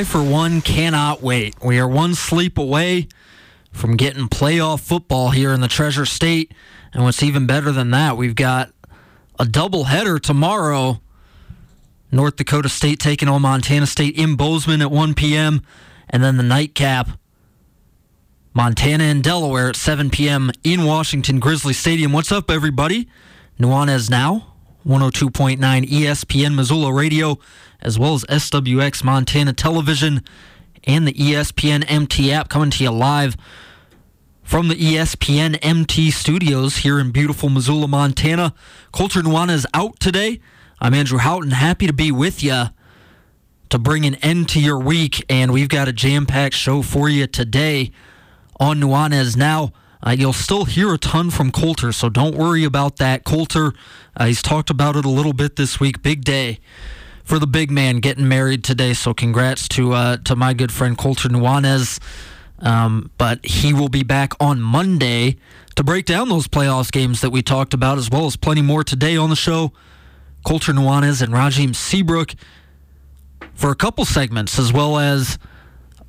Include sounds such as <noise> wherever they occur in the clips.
I, for one, cannot wait. We are one sleep away from getting playoff football here in the Treasure State. And what's even better than that, we've got a doubleheader tomorrow. North Dakota State taking on Montana State in Bozeman at 1 p.m. And then the nightcap, Montana and Delaware at 7 p.m. in Washington Grizzly Stadium. What's up, everybody? Nuanez now. 102.9 ESPN Missoula Radio, as well as SWX Montana Television and the ESPN MT app coming to you live from the ESPN MT studios here in beautiful Missoula, Montana. Colter Nuanez out today. I'm Andrew Houghton, happy to be with you to bring an end to your week, and we've got a jam packed show for you today on Nuanez Now. Uh, you'll still hear a ton from Colter, so don't worry about that. Colter, uh, he's talked about it a little bit this week. Big day for the big man getting married today, so congrats to uh, to my good friend Colter Nuanez. Um, but he will be back on Monday to break down those playoffs games that we talked about, as well as plenty more today on the show. Colter Nuanez and Rajiem Seabrook for a couple segments, as well as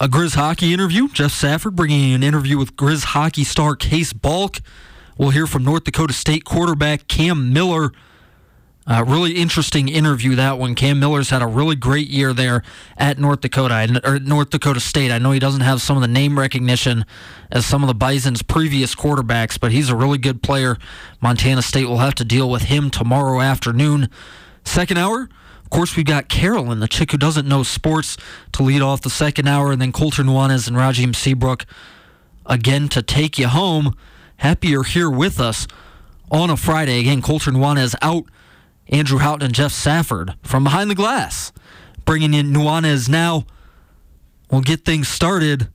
a Grizz hockey interview. Geoff Safford bringing you an interview with Grizz hockey star Cayce Balk. We'll hear from North Dakota State quarterback Cam Miller. Uh, really interesting interview that one. Cam Miller's had a really great year there at North Dakota or North Dakota State. I know he doesn't have some of the name recognition as some of the Bison's previous quarterbacks, but he's a really good player. Montana State will have to deal with him tomorrow afternoon. Second hour, course, we've got Carolyn, the chick who doesn't know sports, to lead off the second hour, and then Colter Nuanez and Rajiem Seabrook again to take you home. Happy you're here with us on a Friday. Again, Colter Nuanez out. Andrew Houghton and Geoff Safford from behind the glass, bringing in Nuanez now. We'll get things started.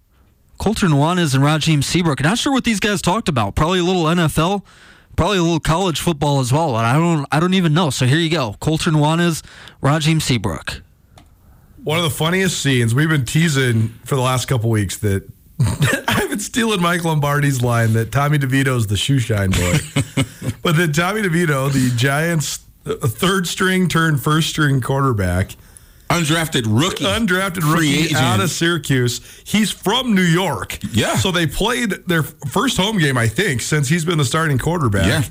Colter Nuanez and Rajiem Seabrook. Not sure what these guys talked about. Probably a little NFL, probably a little college football as well. But I don't, I don't even know. So here you go. Colter Nuanez, Rajiem Seabrook. One of the funniest scenes we've been teasing for the last couple weeks that <laughs> I've been stealing Mike Lombardi's line that Tommy DeVito's the shoe shine boy, <laughs> but then Tommy DeVito, the Giants' uh, third string turned first string quarterback, undrafted rookie, undrafted rookie out of Syracuse. He's from New York. Yeah. So they played their first home game, I think, since he's been the starting quarterback. Yeah.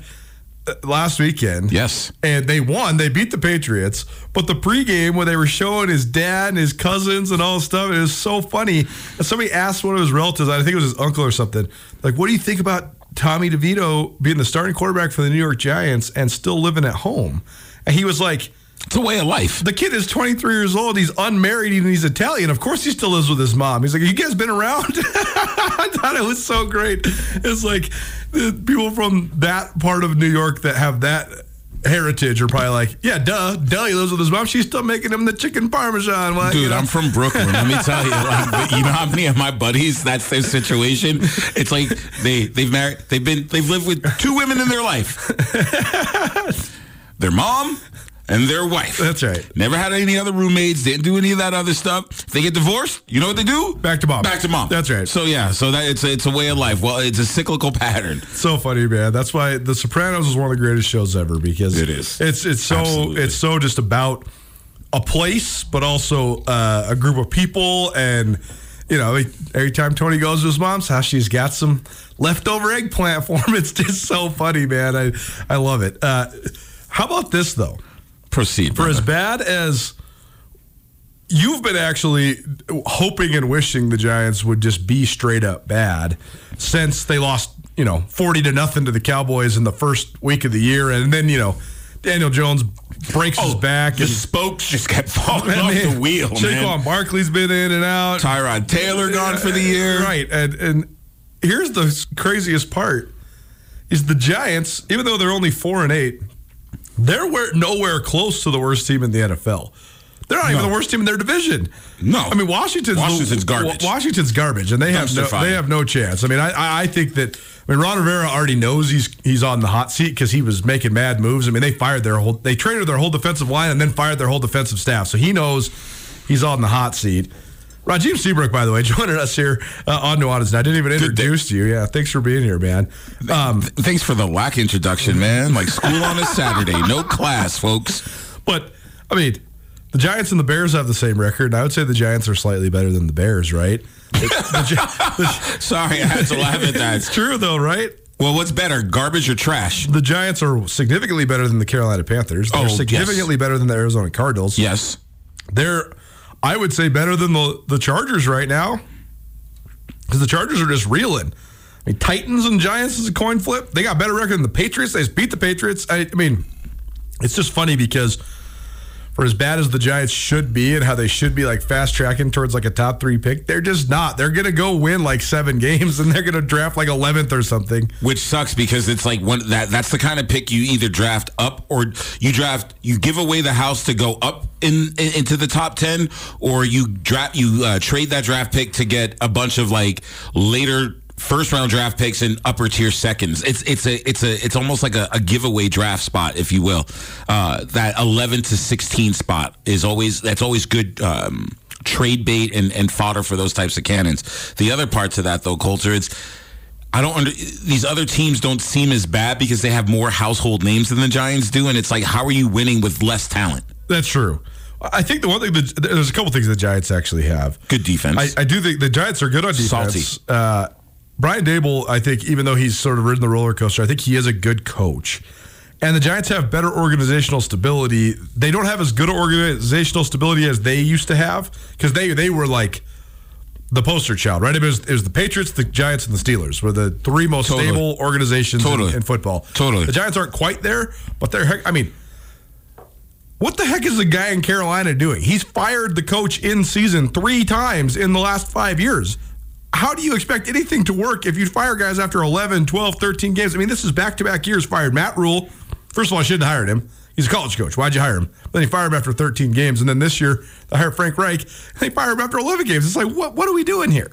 uh, last weekend. Yes. And they won. They beat the Patriots. But the pregame when they were showing his dad and his cousins and all this stuff, it was so funny. And somebody asked one of his relatives, I think it was his uncle or something, like, what do you think about Tommy DeVito being the starting quarterback for the New York Giants and still living at home? And he was like, It's a way of life. the kid is 23 years old. He's unmarried and he's Italian. Of course, he still lives with his mom. He's like, "You guys been around?" <laughs> I thought it was so great. It's like the people from that part of New York that have that heritage are probably like, "Yeah, duh, duh." He lives with his mom. She's still making him the chicken parmesan. Well, you Dude, know. I'm from Brooklyn. Let me tell you, like, you know how many of my buddies that's their situation. It's like they they've married, they've been they've lived with two women in their life, <laughs> their mom and their wife. That's right. Never had any other roommates. Didn't do any of that other stuff. If they get divorced, you know what they do? Back to mom. Back to mom. That's right. So yeah, so that it's a, it's a way of life. Well, it's a cyclical pattern. so funny, man. That's why The Sopranos is one of the greatest shows ever because It is. It's it's so Absolutely. it's so just about a place, but also uh, a group of people, and you know, every time Tony goes to his mom's house, she's got some leftover eggplant <laughs> for him. It's just so funny, man. I I love it. Uh, how about this though? Proceed. For as bad as you've been actually hoping and wishing the Giants would just be straight up bad since they lost, you know, 40 to nothing to the Cowboys in the first week of the year. And then, you know, Daniel Jones breaks his oh, back. Oh, the And, spokes just kept <laughs> oh, falling and off then the wheel, Saquon man. Barkley's been in and out. Tyrod Taylor gone for the year. Right. And, and here's the craziest part is the Giants, even though they're only four and eight, they're where, nowhere close to the worst team in the NFL. They're not even the worst team in their division. No. I mean Washington's Washington's garbage. Washington's garbage, and they have no, fire. they have no chance. I mean, I- I I think that I mean Ron Rivera already knows he's he's on the hot seat because he was making mad moves. I mean, they fired their whole they traded their whole defensive line and then fired their whole defensive staff, so he knows he's on the hot seat. Rajiem Seabrook, by the way, <laughs> joining us here uh, on Nuanez. I didn't even introduce you. Yeah, thanks for being here, man. Um, Thanks for the whack introduction, man. Like school on a Saturday, no class, folks. But I mean, the Giants and the Bears have the same record, and I would say the Giants are slightly better than the Bears, right? The- the <laughs> Sorry, I had to laugh at that. it's true though, right? Well, what's better, garbage or trash? The Giants are significantly better than the Carolina Panthers. They're Oh, yes. significantly better than the Arizona Cardinals. Yes. They're, I would say, better than the, the Chargers right now because the Chargers are just reeling. I mean, Titans and Giants is a coin flip. They got better record than the Patriots. They just beat the Patriots. I, I mean, it's just funny because for as bad as the Giants should be and how they should be like fast tracking towards like a top three pick, they're just not. They're gonna go win like seven <laughs> games and they're gonna draft like eleventh or something. Which sucks because it's like one that that's the kind of pick you either draft up or you draft you give away the house to go up in, in into the top 10 or you draft you uh, trade that draft pick to get a bunch of like later first round draft picks and upper tier seconds. It's it's a it's a it's almost like a, a giveaway draft spot, if you will. Uh, that eleven to sixteen spot is always that's always good. Um, trade bait and, and fodder for those types of cannons. The other part to that though, Colter, it's I don't under these other teams don't seem as bad because they have more household names than the Giants do, and it's like how are you winning with less talent? That's true. I think the one thing that there's a couple things the Giants actually have. Good defense. I, I do think the Giants are good on defense. Salty. Uh, Brian Daboll, I think, even though he's sort of ridden the roller coaster, I think he is a good coach. And the Giants have better organizational stability. They don't have as good organizational stability as they used to have because they they were like the poster child, right? It was, it was the Patriots, the Giants, and the Steelers were the three most Totally. stable organizations in- Totally. in, football. Totally. The Giants aren't quite there, but they're. heck- I mean, what the heck is the guy in Carolina doing? He's fired the coach in season three times in the last five years. How do you expect anything to work if you fire guys after 11, 12, 13 games? I mean, this is back to back years fired. Matt Rhule, first of all, I shouldn't have hired him. He's a college coach. Why'd you hire him? Then he fired him after 13 games. And then this year, they hired Frank Reich. And they fired him after 11 games. It's like, what, what are we doing here?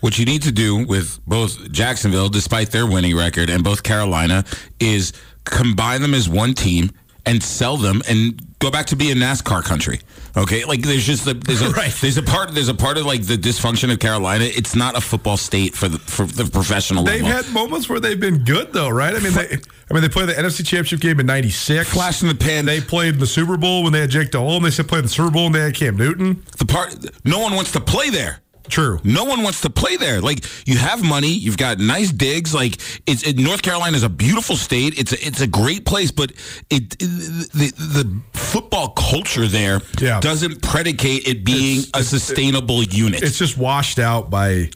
What you need to do with both Jacksonville, despite their winning record, and both Carolina, is combine them as one team and sell them and go back to being NASCAR country. Okay, like there's just a, there's a <laughs> Right. there's a part there's a part of like the dysfunction of Carolina. It's not a football state for the for the professional They've level. had moments where they've been good, though, right? I mean, they, I mean, they played the NFC Championship game in '96. Flash in the pan. They played in the Super Bowl when they had Jake Delhomme. They said played in the Super Bowl when they had Cam Newton. the part no one wants to play there. True. No one wants to play there. Like you have money, you've got nice digs. Like it's it, North Carolina is a beautiful state. It's a, it's a great place, but it, it the the football culture there Yeah. doesn't predicate it being It's- a sustainable unit. It's just washed out by.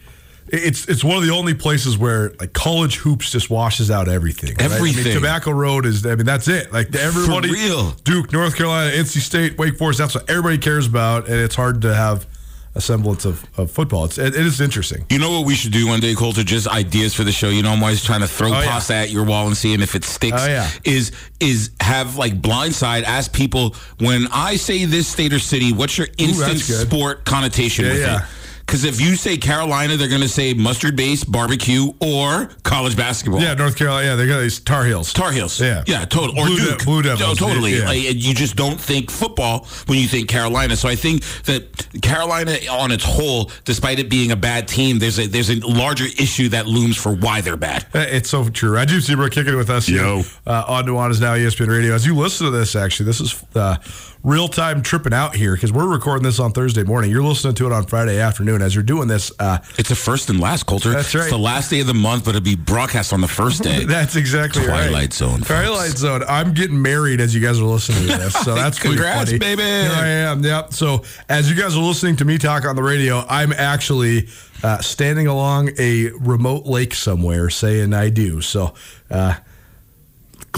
It's it's one of the only places where like college hoops just washes out everything. right? I mean, Everything. Tobacco Road is. I mean, that's it. Like everybody, real. Duke, North Carolina, NC State, Wake Forest. That's what everybody cares about, and it's hard to have a semblance of, of football. It's it, it is interesting. You know what we should do one day, Colter? Just ideas for the show. You know, I'm always trying to throw Oh, yeah. pasta at your wall and seeing if it sticks. Oh, yeah. Is is have like blindside ask people when I say this state or city, what's your instant good. sport connotation Yeah, with yeah. it? Because if you say Carolina, they're going to say mustard base, barbecue, or college basketball. Yeah, North Carolina. Yeah, they got these Tar Heels. Tar Heels. Yeah. Yeah, total. Or Blue De- Blue Devils, No, totally. yeah. Like, you just don't think football when you think Carolina. So I think that Carolina on its whole, despite it being a bad team, there's a there's a larger issue that looms for why they're bad. Uh, It's so true. I Rajiem Seabrook kicking it with us here Yo. uh, on Nuanez Now ESPN Radio. As you listen to this, actually, this is uh, real time tripping out here because we're recording this on Thursday morning. You're listening to it on Friday afternoon. As you're doing this, uh, It's a first and last, Colter. That's right. It's the last day of the month, but it'll be broadcast on the first day. <laughs> that's exactly right. Twilight Zone, folks. Twilight Zone. I'm getting married as you guys are listening to this, so that's Congrats, baby. Here I am. Yep. So as you guys are listening to me talk on the radio, I'm actually uh, standing along a remote lake somewhere, saying I do. So uh,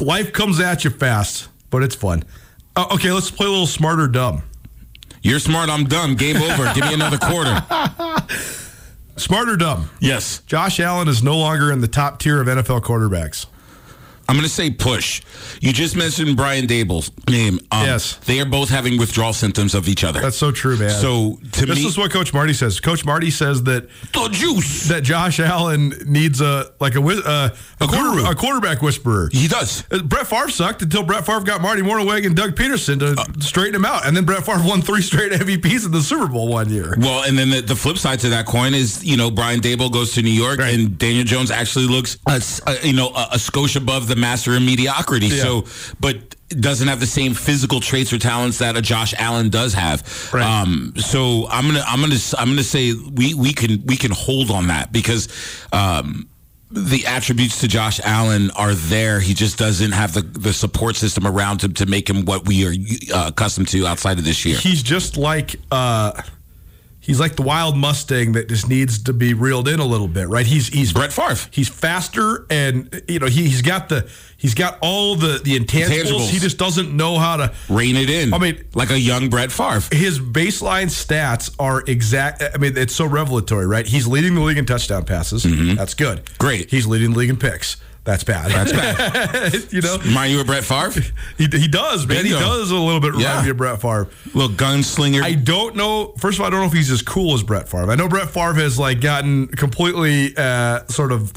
life comes at you fast, but it's fun. Uh, okay, let's play a little smarter dumb. You're smart. I'm dumb. Game over. Give me another quarter. Smarter dumb. Yes. Josh Allen is no longer in the top tier of NFL quarterbacks. I'm going to say push. You just mentioned Brian Daboll's name. Um, Yes. They are both having withdrawal symptoms of each other. That's so true, man. So, to this me- is what Coach Marty says. Coach Marty says that the juice. that Josh Allen needs a like a uh, a, A quarter, a quarterback whisperer. He does. Uh, Brett Favre sucked until Brett Favre got Marty Mornhinweg and Doug Pedersen to Uh, straighten him out, and then Brett Favre won three straight MVPs in the Super Bowl one year. Well, and then the, the flip side to that coin is, you know, Brian Daboll goes to New York, Right. and Daniel Jones actually looks, a- you know, a, a skosh above the master of mediocrity. Yeah. So, but doesn't have the same physical traits or talents that a Josh Allen does have. Right. Um, so I'm gonna, I'm gonna, I'm gonna say we we can we can hold on that because. Um, the attributes to Josh Allen are there. He just doesn't have the, the support system around him to make him what we are uh, accustomed to outside of this year. He's just like uh, he's like the wild Mustang that just needs to be reeled in a little bit, right? He's he's Brett Favre. He's faster, and you know he, he's got the he's got all the the intangibles. Intangibles. He just doesn't know how to Rein it in. I mean- like a young Brett Favre. his baseline stats are exact. I mean, it's so revelatory, right? He's leading the league in touchdown passes. That's good. Mm-hmm. Great. He's leading the league in picks. That's bad. That's <laughs> bad. you know, Remind you of Brett Favre? he, he does, man. He does a little bit remind Yeah. me of Brett Favre. Little gunslinger. I don't know. First of all, I don't know if he's as cool as Brett Favre. I know Brett Favre has like gotten completely uh, sort of.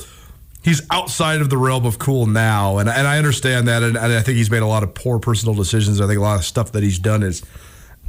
He's outside of the realm of cool now, and and I understand that, and, and I think he's made a lot of poor personal decisions. I think a lot of stuff that he's done is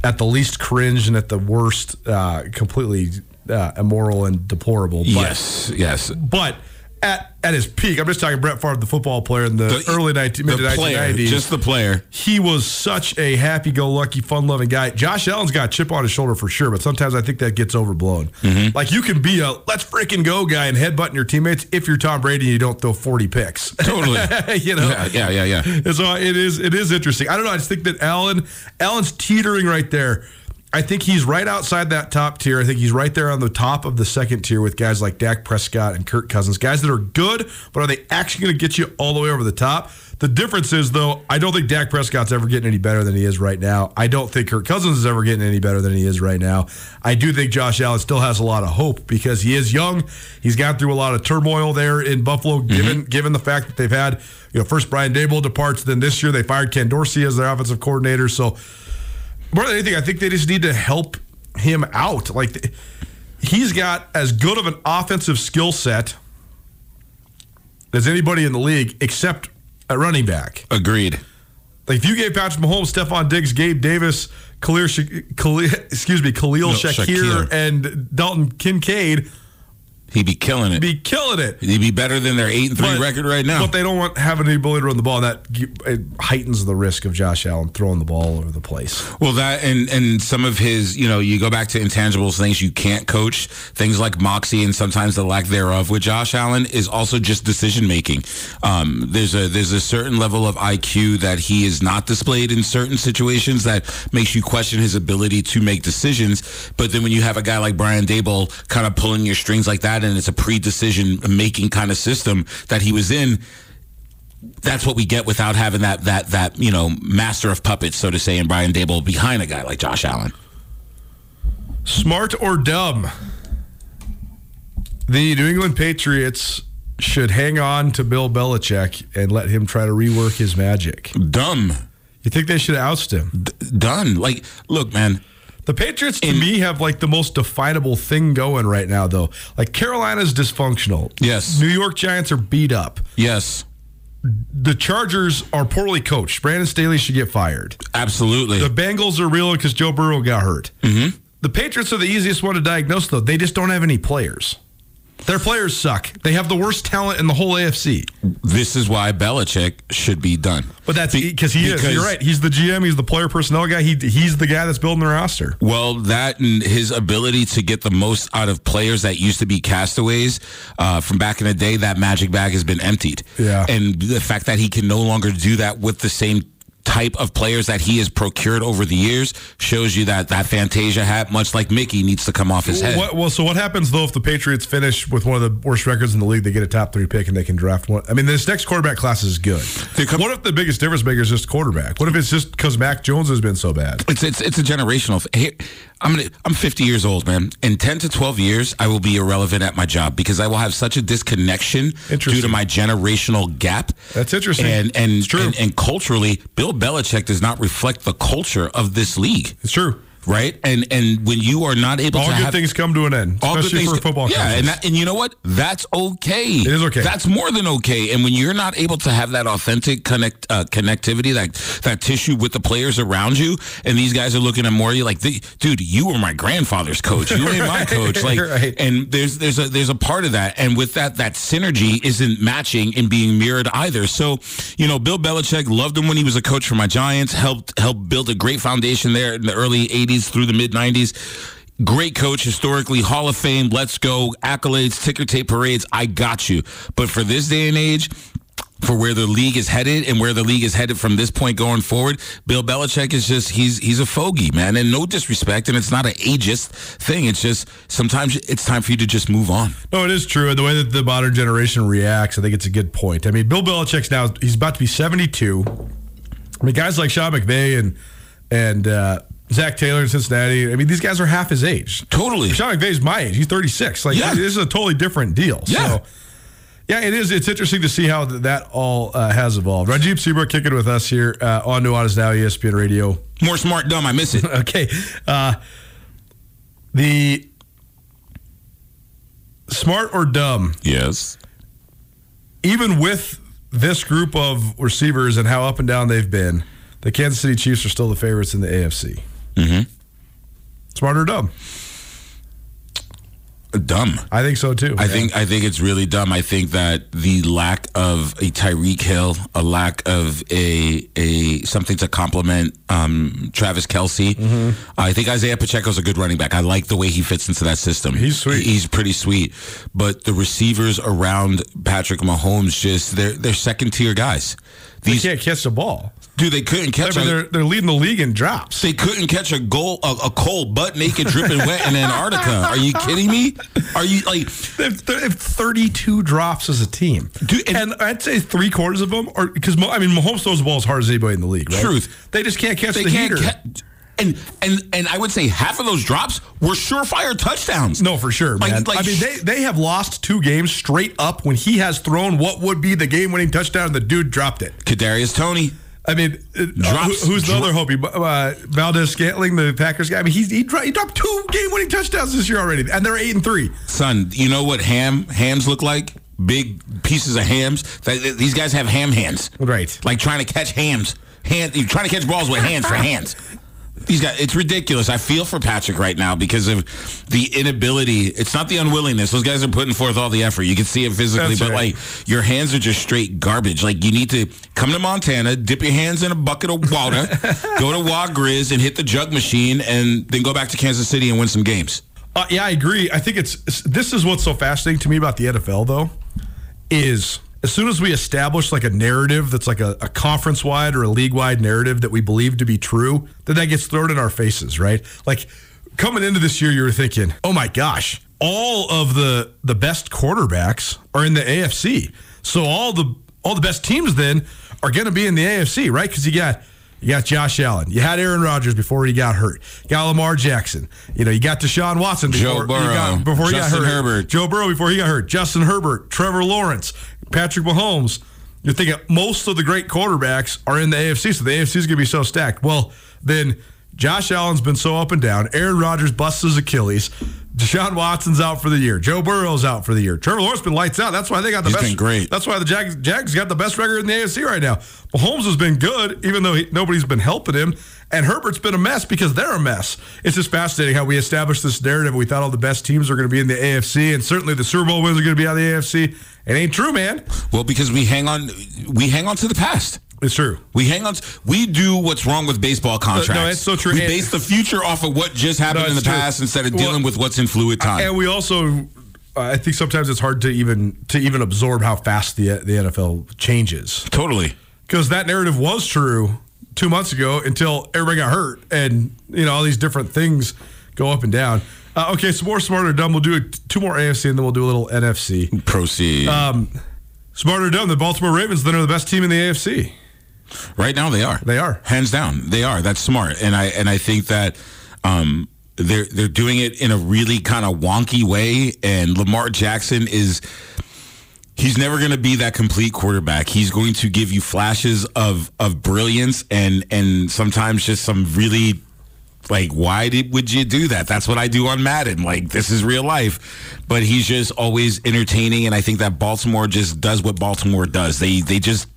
at the least cringe and at the worst uh, completely uh, immoral and deplorable. But, yes, yes. but at at his peak, I'm just talking Brett Favre, the football player in the, early 19, mid the to player, 1990s just the player. he was such a happy-go-lucky, fun-loving guy. Josh Allen's got a chip on his shoulder for sure, but sometimes I think that gets overblown. Mm-hmm. Like you can be a let's freaking go guy and headbutting your teammates if you're Tom Brady and you don't throw 40 picks. <laughs> Totally. you know. Yeah, yeah, yeah, yeah. So it is it is interesting. I don't know. I just think that Allen Allen's teetering right there. I think he's right outside that top tier. I think he's right there on the top of the second tier with guys like Dak Prescott and Kirk Cousins, guys that are good, but are they actually going to get you all the way over the top? The difference is, though, I don't think Dak Prescott's ever getting any better than he is right now. I don't think Kirk Cousins is ever getting any better than he is right now. I do think Josh Allen still has a lot of hope because he is young. He's gone through a lot of turmoil there in Buffalo, mm-hmm. given given the fact that they've had, you know, first Brian Daboll departs, then this year they fired Ken Dorsey as their offensive coordinator. So more than anything, I think they just need to help him out. Like he's got as good of an offensive skill set as anybody in the league, except at running back. Agreed. Like if you gave Patrick Mahomes, Stefon Diggs, Gabe Davis, Khalil, Khalil <laughs> excuse me, Khalil No, Shakir, Shakir. and Dalton Kincaid, He'd be killing it. be killing it. He'd be better than their eight and three But- record right now. But they don't want having the ability to run the ball. That it heightens the risk of Josh Allen throwing the ball all over the place. Well, that and and some of his, you know, you go back to intangibles, things you can't coach, things like moxie and sometimes the lack thereof. With Josh Allen is also just decision making. Um, there's a there's a certain level of IQ that he is not displayed in certain situations that makes you question his ability to make decisions. But then when you have a guy like Brian Daboll kind of pulling your strings like that, and it's a pre-decision making kind of system that he was in that's what we get without having that that that you know master of puppets, so to say, and Brian Daboll behind a guy like Josh Allen. Smart or dumb? The New England Patriots should hang on to Bill Belichick and let him try to rework his magic. Dumb, You think they should oust him? done. Like, look, man. The Patriots, to In- me, have like the most definable thing going right now, though. Like Carolina's dysfunctional. Yes. New York Giants are beat up. Yes, The Chargers are poorly coached. Brandon Staley should get fired. absolutely. The Bengals are real because Joe Burrow got hurt. Mm-hmm. The Patriots are the easiest one to diagnose, though. They just don't have any players. Their players suck. They have the worst talent in the whole AFC. this is why Belichick should be done. But that's Be- because he is. You're right. He's the GM. He's the player personnel guy. He he's the guy that's building the roster. Well, that and his ability to get the most out of players that used to be castaways uh, from back in the day, that magic bag has been emptied. Yeah. And the fact that he can no longer do that with the same type of players that he has procured over the years shows you that that Fantasia hat, much like Mickey, needs to come off his head. What, well, so what happens though if the Patriots finish with one of the worst records in the league? They get a top three pick and they can draft one. I mean, this next quarterback class is good. What if the biggest difference maker is just quarterback? What if it's just because Mac Jones has been so bad? It's it's it's a generational. Th- I'm gonna, I'm 50 years old, man. In 10 to 12 years, I will be irrelevant at my job because I will have such a disconnection due to my generational gap. That's interesting. And and, true. and and culturally, Bill Belichick does not reflect the culture of this league, It's true. Right? And and when you are not able All to good have things come to an end, all good especially things- for football. Yeah, coaches. and that, and you know what? That's okay. It is okay. That's more than okay. And when you're not able to have that authentic connect uh, connectivity, that that tissue with the players around you, and these guys are looking at more, you're like, dude, you were my grandfather's coach. You ain't my <laughs> coach. Like, right. and there's there's a there's a part of that, and with that, that synergy isn't matching and being mirrored either. So, you know, Bill Belichick loved him when he was a coach for my Giants. Helped helped build a great foundation there in the early '80s through the mid '90s. Great coach, historically Hall of Fame. Let's go accolades, ticker tape parades. I got you. But for this day and age. For where the league is headed and where the league is headed from this point going forward, Bill Belichick is just he's he's a fogey, man. And no disrespect, and it's not an ageist thing. It's just sometimes it's time for you to just move on. No, it is true. And the way that the modern generation reacts, I think it's a good point. I mean, Bill Belichick's now he's about to be 72. I mean, guys like Sean McVay and and uh, Zac Taylor in Cincinnati. I mean, these guys are half his age. Totally. Sean McVay's my age. He's 36. Like Yeah. this is a totally different deal. Yeah. So, yeah, it is. It's interesting to see how th- that all uh, has evolved. Rajiem Seabrook kicking with us here uh, on Nuanez Now ESPN Radio. More smart, dumb. I miss it. <laughs> Okay. Uh, the smart or dumb yes. even with this group of receivers and how up and down they've been, the Kansas City Chiefs are still the favorites in the AFC. Mm-hmm. Smart or dumb? Dumb. I think so too. I think I think it's really dumb. I think that the lack of a Tyreek Hill, a lack of a a something to complement um, Travis Kelce. Mm-hmm. I think Isaiah Pacheco's a good running back. I like the way he fits into that system. He's sweet. He's pretty sweet. But the receivers around Patrick Mahomes just they're they're second tier guys. they These can't catch the ball. Dude, they couldn't I catch. mean, a- they're, they're leading the league in drops. they couldn't catch a goal, a, a cold, butt naked, dripping wet in Antarctica. Are you kidding me? Are you like? They have, they have 32 drops as a team. Dude, and- and, I'd say three quarters of them are because, I mean, Mahomes throws the ball as hard as anybody in the league, right? Truth. They just can't catch They the can't. heater. Ca- and and and I would say half of those drops were surefire touchdowns. No, for sure, Like- man. like I mean, they, they have lost two games straight up when he has thrown what would be the game winning touchdown and the dude dropped it. Kadarius Tony. I mean, uh, Drops- who- who's the other hope? Uh, Valdes-Scantling, the Packers guy. I mean, he's, he, dro- he dropped two game winning touchdowns this year already, and they're eight and three. Son, you know what ham hams look like? Big pieces of hams. Th- th- These guys have ham hands. Right. Like trying to catch hams. Hand, you're trying to catch balls with hands for hands. These guys, it's ridiculous. I feel for Patrick right now because of the inability. It's not the unwillingness. Those guys are putting forth all the effort. You can see it physically, That's but right. like your hands are just straight garbage. Like you need to come to Montana, dip your hands in a bucket of water, <laughs> go to Wa Grizz and hit the jug machine, and then go back to Kansas City and win some games. Uh, yeah, I agree. I think it's it's- this is what's so fascinating to me about the NFL though is as soon as we establish like a narrative that's like a, a conference wide or a league wide narrative that we believe to be true, then that gets thrown in our faces, right? Like coming into this year, you were thinking, oh my gosh, all of the the best quarterbacks are in the AFC. So all the all the best teams then are going to be in the AFC, right? Because you got you got Josh Allen, you had Aaron Rodgers before he got hurt, you got Lamar Jackson, you know, you got Deshaun Watson Joe before, you got- Burrow, before he Justin got hurt, Herbert. Joe Burrow before he got hurt, Justin Herbert, Trevor Lawrence, Patrick Mahomes. You're thinking most of the great quarterbacks are in the AFC, so the AFC is going to be so stacked. Well, then Josh Allen's been so up and down. Aaron Rodgers busts his Achilles. Deshaun Watson's out for the year. Joe Burrow's out for the year. Trevor Lawrence been lights out. That's why they got the He's best. been great. That's why the Jags, Jags got the best record in the AFC right now. Mahomes has been good, even though he, nobody's been helping him. And Herbert's been a mess because they're a mess. It's just fascinating how we established this narrative. We thought all the best teams are going to be in the AFC, and certainly the Super Bowl wins are going to be out of the AFC. It ain't true, man. Well, because we hang on, we hang on to the past. It's true. We hang on. We do what's wrong with baseball contracts. No, it's so true. We And- base the future off of what just happened No, in the true. past instead of Well, dealing with what's in fluid time. And we also, I think sometimes it's hard to even to even absorb how fast the the NFL changes. totally. because that narrative was true two months ago until everybody got hurt and you know all these different things go up and down uh, okay some more smarter dumb we'll do it two more afc and then we'll do a little nfc Proceed. Um, smarter dumb the baltimore ravens then are the best team in the afc right now, they are. They are. hands down. They are. That's smart. And I and I think that um, they're they're doing it in a really kind of wonky way. And Lamar Jackson is. He's never going to be that complete quarterback. He's going to give you flashes of of brilliance and and sometimes just some really like why did would you do that? That's what i do on madden. Like this is real life. But he's just always entertaining and i think that baltimore just does what baltimore does. They they just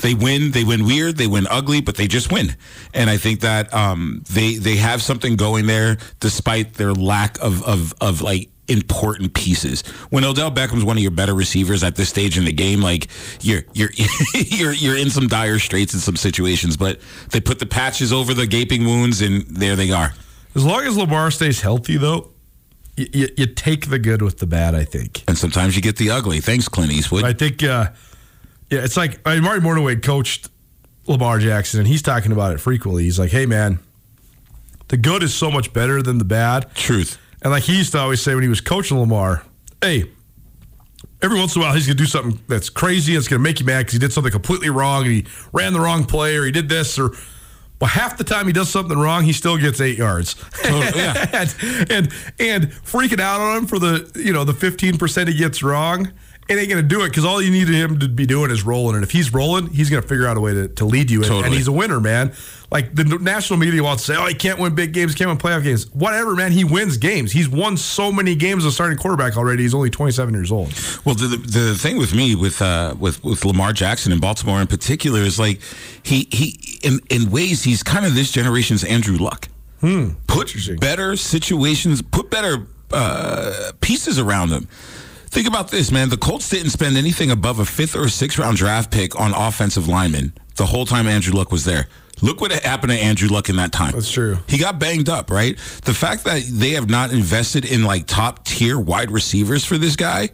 they win they win weird they win ugly but they just win. And i think that um they they have something going there despite their lack of of of like important pieces. When Odell Beckham's one of your better receivers at this stage in the game, like you're you're <laughs> you're you're in some dire straits in some situations, but they put the patches over the gaping wounds and there they are. as long as lamar stays healthy though you, you, you take the good with the bad i think And sometimes you get the ugly. Thanks, Clint Eastwood. I think, uh, yeah, it's like I mean, Marty Mornhinweg coached Lamar Jackson, and he's talking about it frequently. He's like, "Hey, man, the good is so much better than the bad." Truth. And like he used to always say when he was coaching Lamar, "Hey, every once in a while he's gonna do something that's crazy. and It's gonna make you mad because he did something completely wrong, and he ran the wrong play, or he did this, or." But half the time he does something wrong, he still gets eight yards. Totally, yeah. <laughs> and, and and freaking out on him for the you know the fifteen percent he gets wrong, it ain't gonna do it because all you need him to be doing is rolling. And if he's rolling, he's gonna figure out a way to, to lead you. And, and he's a winner, man. Like the national media wants to say, oh, he can't win big games, can't win playoff games. Whatever, man. He wins games. He's won so many games as a starting quarterback already. He's only twenty seven years old. Well, the, the the thing with me with uh with with Lamar Jackson in Baltimore in particular is like he he in in ways he's kind of this generation's Andrew Luck. Put better situations, put better uh, pieces around him. Think about this, man. The Colts didn't spend anything above a fifth or sixth round draft pick on offensive linemen the whole time Andrew Luck was there. Look what happened to Andrew Luck in that time. That's true. He got banged up, right? The fact that they have not invested in like top tier wide receivers for this guy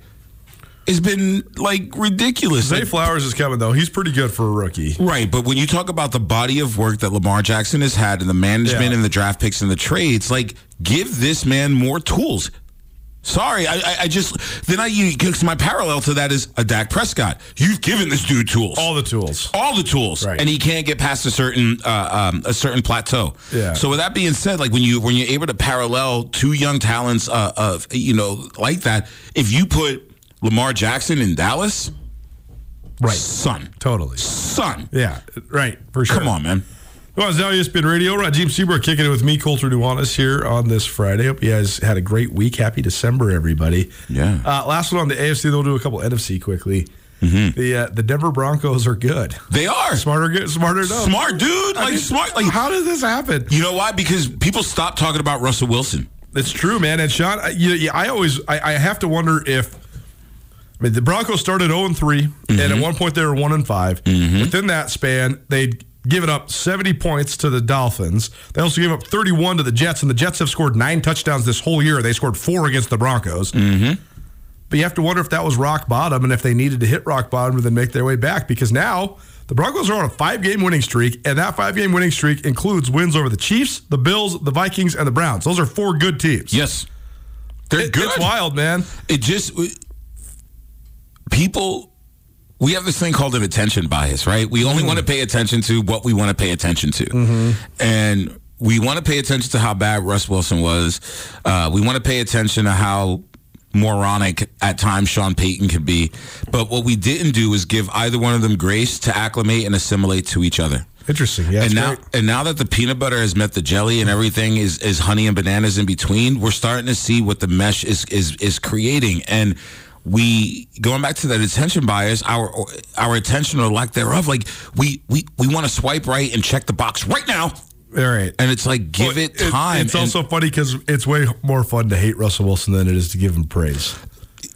has been like ridiculous. Zay Flowers is coming though. He's pretty good for a rookie. Right, but when you talk about the body of work that Lamar Jackson has had and the management Yeah. and the draft picks and the trades, like give this man more tools. Sorry, I, I, I just then I because my parallel to that is a Dak Prescott. You've given this dude tools, All the tools. all the tools, Right. and he can't get past a certain uh, um, a certain plateau. Yeah. So with that being said, like when you when you're able to parallel two young talents uh, of you know like that, if you put Lamar Jackson in Dallas, Right. son, Totally. son, Yeah. Right. For sure. come on, man. Well, it's now ESPN Radio. Rajiem Seabrook kicking it with me, Colter Nuanez, here on this Friday. Hope you guys had a great week. Happy December, everybody. Yeah. Uh, last one on the AFC, then we'll do a couple NFC quickly. The uh, the Denver Broncos are good. They are Smarter, good, smarter, dumb. smart, dude. I Like mean, smart. Like how does this happen? you know why? Because people stop talking about Russell Wilson. It's true, man. And Sean, I- you, I always, I, I have to wonder if. I mean, the Broncos started 0 and 3, and at one point they were 1 and 5. Within that span, they'd given up 70 points to the Dolphins. They also gave up 31 to the Jets, and the Jets have scored nine touchdowns this whole year. They scored four against the Broncos. Mm-hmm. But you have to wonder if that was rock bottom and if they needed to hit rock bottom to then make their way back because now the Broncos are on a five game winning streak, and that five game winning streak includes wins over the Chiefs, the Bills, the Vikings, and the Browns. Those are four good teams. Yes, they're It- good. It's wild, man. It just people. We have this thing called an attention bias, right? We only want to pay attention to what we want to pay attention to, and we want to pay attention to how bad Russ Wilson was. Uh, we want to pay attention to how moronic at times Sean Payton could be. But what we didn't do is give either one of them grace to acclimate and assimilate to each other. Interesting. Yeah, and now, great. and now that the peanut butter has met the jelly and everything is, is honey and bananas in between, we're starting to see what the mesh is is is creating. And we going back to that attention bias, our our attention or lack thereof, like we we we want to swipe right and check the box right now, All right. and it's like give Well, it time. it's And also funny because it's way more fun to hate Russell Wilson than it is to give him praise.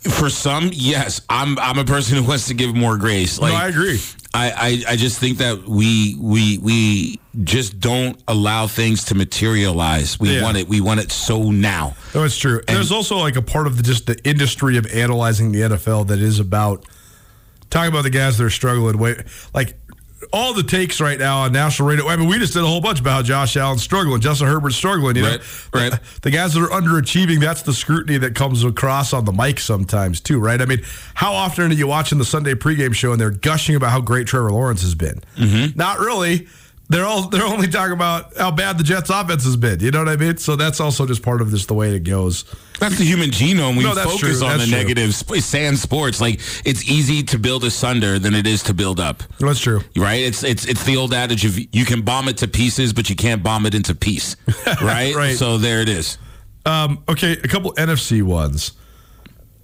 for some, yes, I'm I'm a person who wants to give more grace. Like no, I agree. I, I, I just think that we we we just don't allow things to materialize. We Yeah. want it. We want it so now. No, it's true. There's also like a part of the, just the industry of analyzing the NFL that is about talking about the guys that are struggling. Wait, like all the takes right now on national radio. I mean, we just did a whole bunch about how Josh Allen's struggling, Justin Herbert's struggling. You know, Right, right. The, the guys that are underachieving. That's the scrutiny that comes across on the mic sometimes too, right? I mean, how often are you watching the Sunday pregame show and they're gushing about how great Trevor Lawrence has been? Mm-hmm. Not really. They're all they're only talking about how bad the Jets' offense has been. You know what I mean? So that's also just part of this the way it goes. That's the human genome. We No, focus true, on that's the true. negative. Sp- Sand sports, like it's easy to build asunder than it is to build up. That's true. Right? It's it's it's the old adage of you can bomb it to pieces, but you can't bomb it into peace. <laughs> Right? Right. So there it is. Um, okay, a couple NFC ones.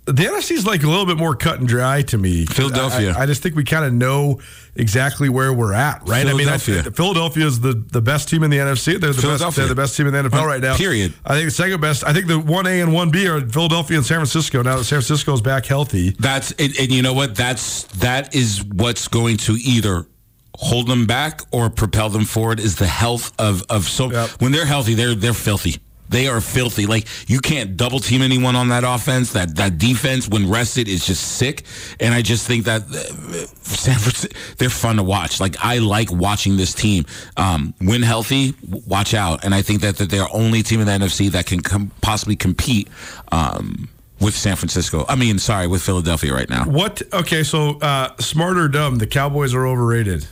The NFC is like a little bit more cut and dry to me. Philadelphia. I, I just think we kind of know exactly where we're at, right? I mean, I, Philadelphia. Is the, the best team in the NFC. They're the best. They're the best team in the NFL right now. Period. I think the second best. I think the one A and one B are Philadelphia and San Francisco. Now that San Francisco is back healthy, That's and, and you know what? That's that is what's going to either hold them back or propel them forward is the health of of so Yep. when they're healthy, they're they're filthy. They are filthy. Like you can't double team anyone on that offense. That that defense, when rested, is just sick. And I just think that uh, San Francisco, they're fun to watch. Like I like watching this team. Um, when healthy, watch out. And I think that, that they're only team in the NFC that can com- possibly compete um, with San Francisco. I mean, sorry, with Philadelphia right now. what? Okay, so uh, smart or dumb? The Cowboys are overrated.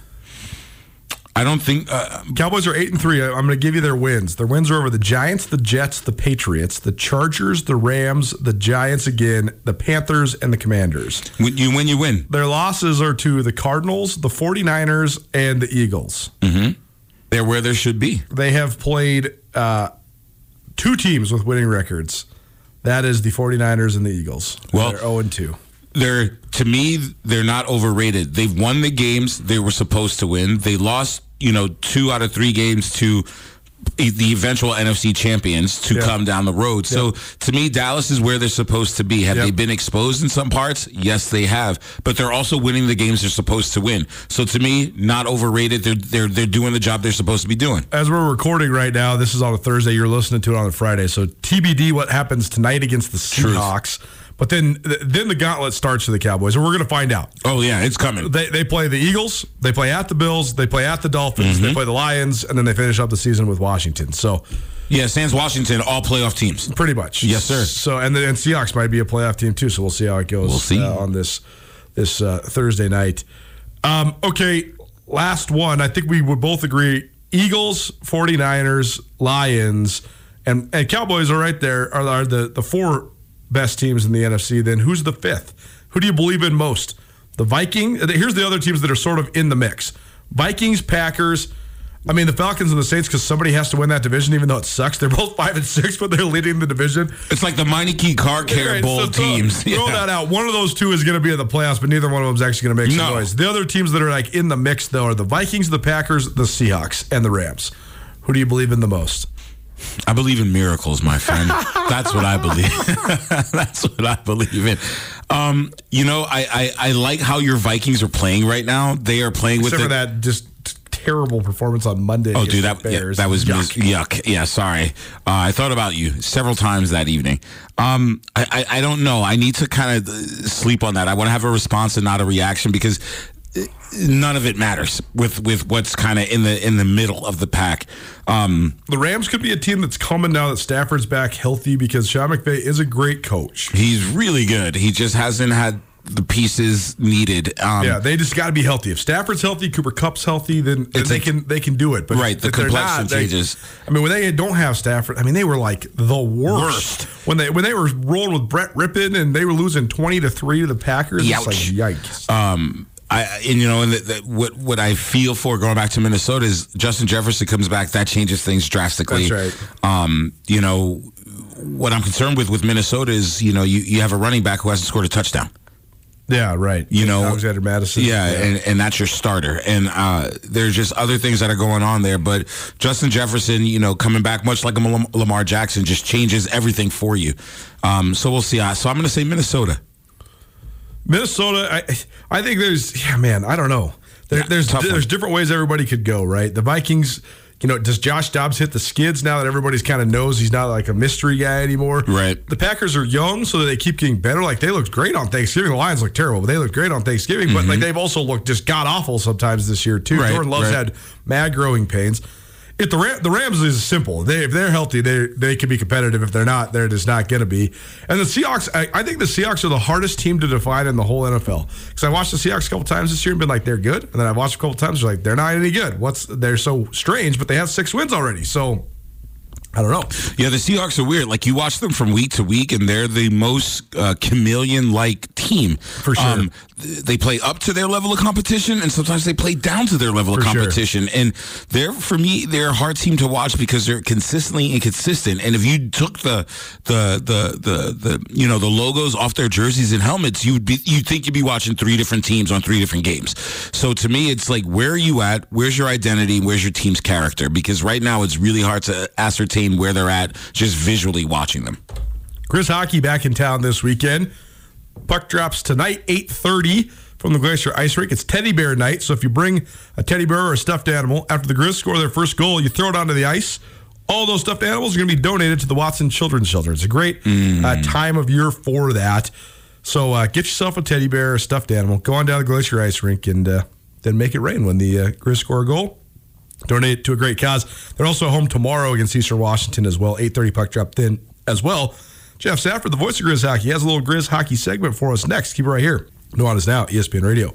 I don't think. Uh, Cowboys are eight and three. I'm going to give you their wins. Their wins are over the Giants, the Jets, the Patriots, the Chargers, the Rams, the Giants again, the Panthers, and the Commanders. when you win, you win. Their losses are to the Cardinals, the 49ers, and the Eagles. They're where they should be. They have played uh, two teams with winning records. That is the 49ers and the Eagles. Well- They're 0 and 2. they're to me they're not overrated. They've won the games they were supposed to win. They lost, you know, two out of three games to the eventual NFC champions to Yeah. come down the road. So to me, Dallas is where they're supposed to be. Have Yep. they been exposed in some parts? Yes, they have. But they're also winning the games they're supposed to win. So to me, not overrated. They're they're they're doing the job they're supposed to be doing. As we're recording right now, this is on a Thursday. You're listening to it on a Friday. So TBD what happens tonight against the Truth. But then then the gauntlet starts for the Cowboys, and we're going to find out. Oh yeah, it's coming. They, they play the Eagles, they play at the Bills, they play at the Dolphins, Mm-hmm. they play the Lions, and then they finish up the season with Washington. So Yeah, Sans Washington, all playoff teams. pretty much, Yes, sir. So and the and Seahawks might be a playoff team too. So we'll see how it goes. We'll see. uh, on this this uh, Thursday night. Um, okay, last one. I think we would both agree: Eagles, 49ers, Lions, and and Cowboys are right there. Are, are the the four best teams in the NFC? Then who's the fifth? Who do you believe in most? The Viking. Here's the other teams that are sort of in the mix: Vikings, Packers. I mean, the Falcons and the Saints, because somebody has to win that division, even though it sucks. They're both <laughs> five and six, but they're leading the division. It's like the Meineke Car Care Right, Bowl so throw, teams. Throw Yeah. that out. One of those two is going to be in the playoffs, but neither one of them is actually going to make some No. noise. The other teams that are like in the mix, though, are the Vikings, the Packers, the Seahawks, and the Rams. Who do you believe in the most? I believe in miracles, my friend. <laughs> That's what I believe. <laughs> That's what I believe in. Um, you know, I, I, I like how your Vikings are playing right now. They are playing with for the, that just terrible performance on Monday. Oh, dude, that yeah, that was Yuck. mis- yuck. Yeah, sorry. Uh, I thought about you several times that evening. Um, I, I, I don't know. I need to kind of sleep on that. I want to have a response and not a reaction because none of it matters with with what's kind of in the in the middle of the pack. Um, The Rams could be a team that's coming now that Stafford's back healthy because Sean McVay is a great coach. he's really good. He just hasn't had the pieces needed. Um, Yeah, they just got to be healthy. If Stafford's healthy, Cooper Kupp's healthy, then, then they a- can they can do it. But Right, the complexion not, they- changes. I mean, when they don't have Stafford, I mean, they were like the worst, when they when they were rolling with Brett Rypien and they were losing twenty to three to the Packers. It's like yikes. Um, I and you know, and the, the, what what I feel for going back to Minnesota is Justin Jefferson comes back, that changes things drastically. That's Um, you know, what I'm concerned with with Minnesota is you know you, you have a running back who hasn't scored a touchdown. yeah, right. You know, Alexander Mattison. Yeah, and, and that's your starter. And uh, there's just other things that are going on there. But Justin Jefferson, you know, coming back much like a Lamar Jackson, just changes everything for you. Um, so we'll see. Uh, So I'm going to say Minnesota. Minnesota, I I think there's yeah, man, I don't know. There, there's tough one. there's different ways everybody could go, right? The Vikings, you know, does Josh Dobbs hit the skids now that everybody's kind of knows he's not like a mystery guy anymore? Right. The Packers are young, so they keep getting better. Like they looked great on Thanksgiving. The Lions look terrible, but they look great on Thanksgiving. But like they've also looked just god awful sometimes this year too. Mm-hmm. Right, Jordan Love's right. had mad growing pains. If the Ram, the Rams is simple. They if they're healthy, they they can be competitive. If they're not, they're just not going to be. And the Seahawks, I, I think the Seahawks are the hardest team to define in the whole NFL. Because I watched the Seahawks a couple times this year and been like they're good, and then I watched a couple times they're like they're not any good. What's they're so strange, but they have six wins already. So I don't know. Yeah, the Seahawks are weird. Like you watch them from week to week, and they're the most uh, chameleon-like team. For sure. th- they play up to their level of competition, and sometimes they play down to their level of For sure. competition. And they're, for me, they're a hard team to watch because they're consistently inconsistent. And if you took the the the the, the you know the logos off their jerseys and helmets, you'd be you'd think you'd be watching three different teams on three different games. So to me, it's like where are you at? Where's your identity? Where's your team's character? Because right now, it's really hard to ascertain where they're at just visually watching them. Grizz Hockey back in town this weekend. Puck drops tonight, 8.30 from the Glacier Ice Rink. It's teddy bear night, so if you bring a teddy bear or a stuffed animal, after the Grizz score their first goal, you throw it onto the ice. All those stuffed animals are going to be donated to the Watson Children's Shelter. It's a great uh, time of year for that. So uh, get yourself a teddy bear or a stuffed animal. Go on down to the Glacier Ice Rink and uh, then make it rain when the uh, Grizz score a goal donate to a great cause. They're also home tomorrow against Eastern Washington as well. 8:30 puck drop then as well. Geoff Safford, the voice of Grizz Hockey, has a little Grizz Hockey segment for us next. Keep it right here. Nuanez Now, E ESPN Radio.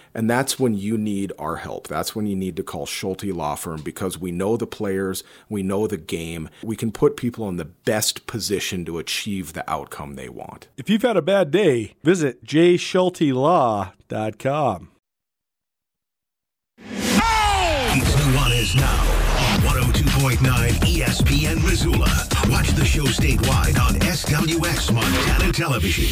and that's when you need our help. That's when you need to call Schulte Law Firm because we know the players, we know the game. We can put people in the best position to achieve the outcome they want. If you've had a bad day, visit jschultelaw.com. It's Nuanez now on 102.9 ESPN Missoula. Watch the show statewide on SWX Montana Television.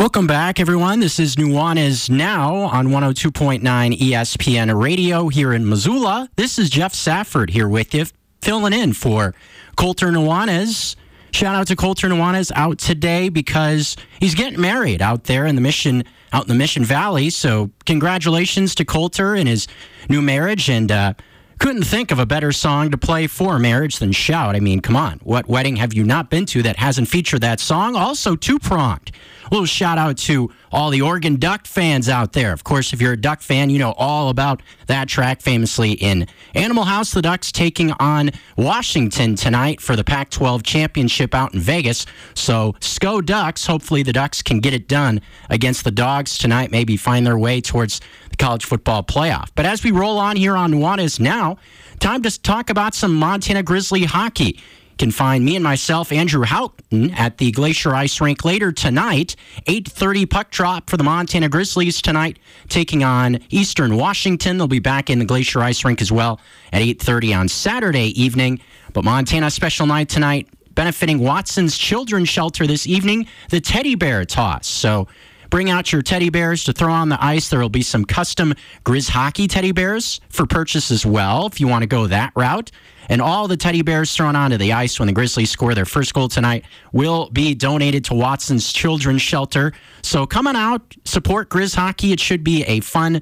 Welcome back, everyone. This is Nuanez Now on 102.9 ESPN Radio here in Missoula. This is Geoff Safford here with you, filling in for Colter Nuanez. Shout out to Colter Nuanez out today because he's getting married out there in the Mission out in the Mission Valley. So congratulations to Colter and his new marriage and uh, couldn't think of a better song to play for marriage than Shout. I mean, come on. What wedding have you not been to that hasn't featured that song? Also, two pronged. A little shout out to all the Oregon Duck fans out there. Of course, if you're a Duck fan, you know all about that track famously in Animal House. The Ducks taking on Washington tonight for the Pac 12 championship out in Vegas. So, SCO Ducks. Hopefully, the Ducks can get it done against the Dogs tonight, maybe find their way towards college football playoff. But as we roll on here on Nuanez now, time to talk about some Montana Grizzly hockey can find me and myself, Andrew Houghton, at the Glacier Ice Rink later tonight. 8.30 puck drop for the Montana Grizzlies tonight, taking on Eastern Washington. They'll be back in the Glacier Ice Rink as well at 8.30 on Saturday evening. But Montana special night tonight, benefiting Watson's Children's Shelter this evening, the Teddy Bear Toss. So bring out your teddy bears to throw on the ice. There will be some custom Grizz hockey teddy bears for purchase as well, if you want to go that route. And all the teddy bears thrown onto the ice when the Grizzlies score their first goal tonight will be donated to Watson's Children's Shelter. So come on out, support Grizz hockey. It should be a fun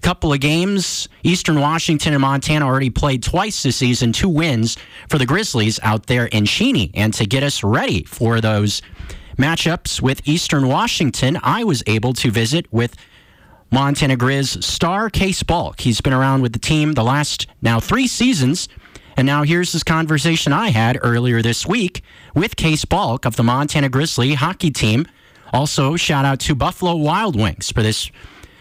couple of games. Eastern Washington and Montana already played twice this season, two wins for the Grizzlies out there in Cheney. And to get us ready for those matchups with Eastern Washington, I was able to visit with Montana Grizz star Cayce Balk. He's been around with the team the last now three seasons. And now here's this conversation I had earlier this week with Cayce Balk of the Montana Grizzly hockey team. Also, shout out to Buffalo Wild Wings for this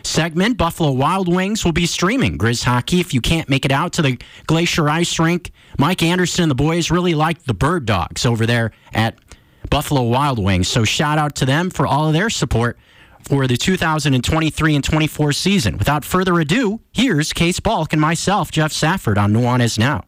segment. Buffalo Wild Wings will be streaming Grizz hockey if you can't make it out to the Glacier Ice Rink. Mike Anderson and the boys really like the Bird Dogs over there at Buffalo Wild Wings. So shout out to them for all of their support for the 2023 and 24 season. Without further ado, here's Cayce Balk and myself, Geoff Safford, on Nuanez Now.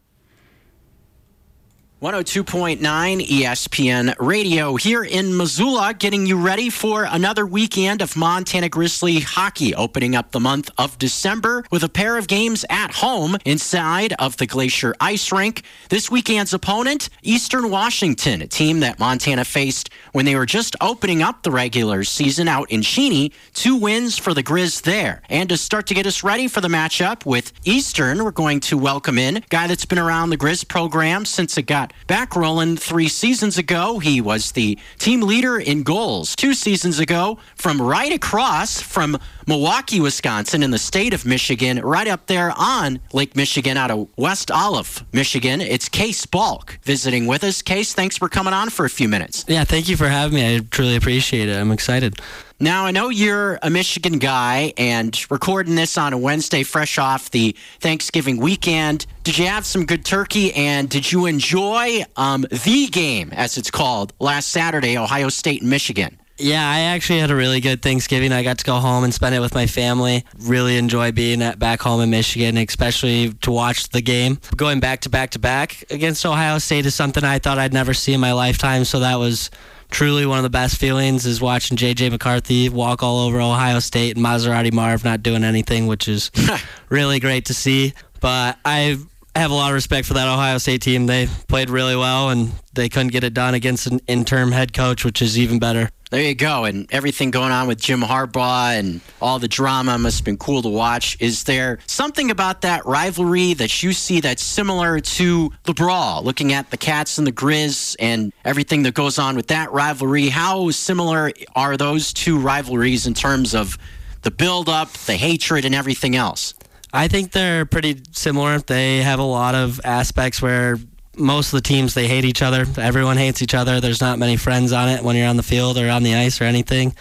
102.9 ESPN Radio here in Missoula, getting you ready for another weekend of Montana Grizzly hockey, opening up the month of December with a pair of games at home inside of the Glacier Ice Rink. This weekend's opponent, Eastern Washington, a team that Montana faced when they were just opening up the regular season out in Cheney. Two wins for the Grizz there. And to start to get us ready for the matchup with Eastern, we're going to welcome in a guy that's been around the Grizz program since it got back rolling three seasons ago. He was the team leader in goals two seasons ago from right across from Milwaukee, Wisconsin, in the state of Michigan, right up there on Lake Michigan out of West Olive, Michigan. It's Cayce Balk visiting with us. Cayce, thanks for coming on for a few minutes. Yeah, thank you for having me. I truly appreciate it. I'm excited. Now, I know you're a Michigan guy and recording this on a Wednesday fresh off the Thanksgiving weekend. Did you have some good turkey and did you enjoy um, the game, as it's called, last Saturday, Ohio State and Michigan? Yeah, I actually had a really good Thanksgiving. I got to go home and spend it with my family. Really enjoy being at back home in Michigan, especially to watch the game. Going back to back to back against Ohio State is something I thought I'd never see in my lifetime, so that was truly one of the best feelings is watching JJ McCarthy walk all over Ohio State and Maserati Marv not doing anything, which is <laughs> really great to see. But I have a lot of respect for that Ohio State team. They played really well and they couldn't get it done against an interim head coach, which is even better. There you go. And everything going on with Jim Harbaugh and all the drama must have been cool to watch. Is there something about that rivalry that you see that's similar to the Brawl, looking at the Cats and the Grizz and everything that goes on with that rivalry? How similar are those two rivalries in terms of the build up, the hatred, and everything else? I think they're pretty similar. They have a lot of aspects where most of the teams they hate each other. Everyone hates each other. There's not many friends on it when you're on the field or on the ice or anything.